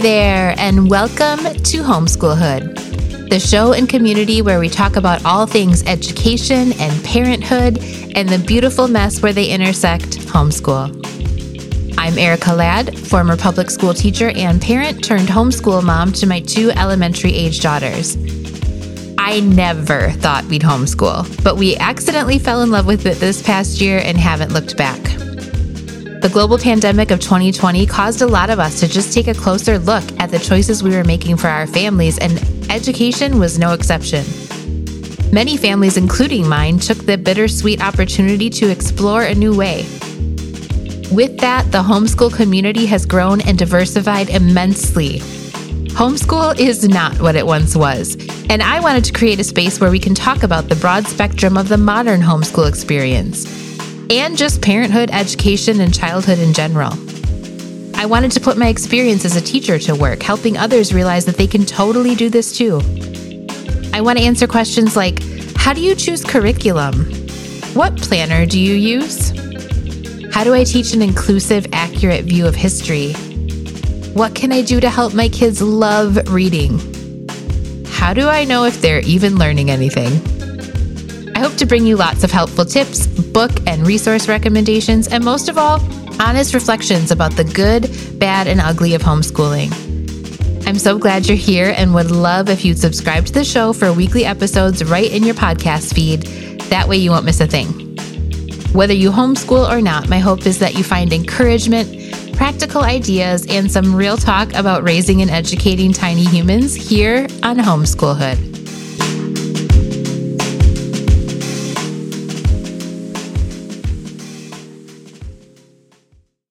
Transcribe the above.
There, and welcome to Homeschoolhood, the show and community where we talk about all things education and parenthood and the beautiful mess where they intersect homeschool. I'm Erica Ladd, former public school teacher and parent turned homeschool mom to my two elementary age daughters. I never thought we'd homeschool, but we accidentally fell in love with it this past year and haven't looked back. The global pandemic of 2020 caused a lot of us to just take a closer look at the choices we were making for our families, and education was no exception. Many families, including mine, took the bittersweet opportunity to explore a new way. With that, the homeschool community has grown and diversified immensely. Homeschool is not what it once was, and I wanted to create a space where we can talk about the broad spectrum of the modern homeschool experience and just parenthood, education, and childhood in general. I wanted to put my experience as a teacher to work, helping others realize that they can totally do this too. I want to answer questions like How do you choose curriculum? What planner do you use? How do I teach an inclusive, accurate view of history? What can I do to help my kids love reading? How do I know if they're even learning anything? I hope to bring you lots of helpful tips, book and resource recommendations, and most of all, honest reflections about the good, bad, and ugly of homeschooling. I'm so glad you're here and would love if you'd subscribe to the show for weekly episodes right in your podcast feed. That way you won't miss a thing. Whether you homeschool or not, my hope is that you find encouragement, practical ideas, and some real talk about raising and educating tiny humans here on Homeschoolhood.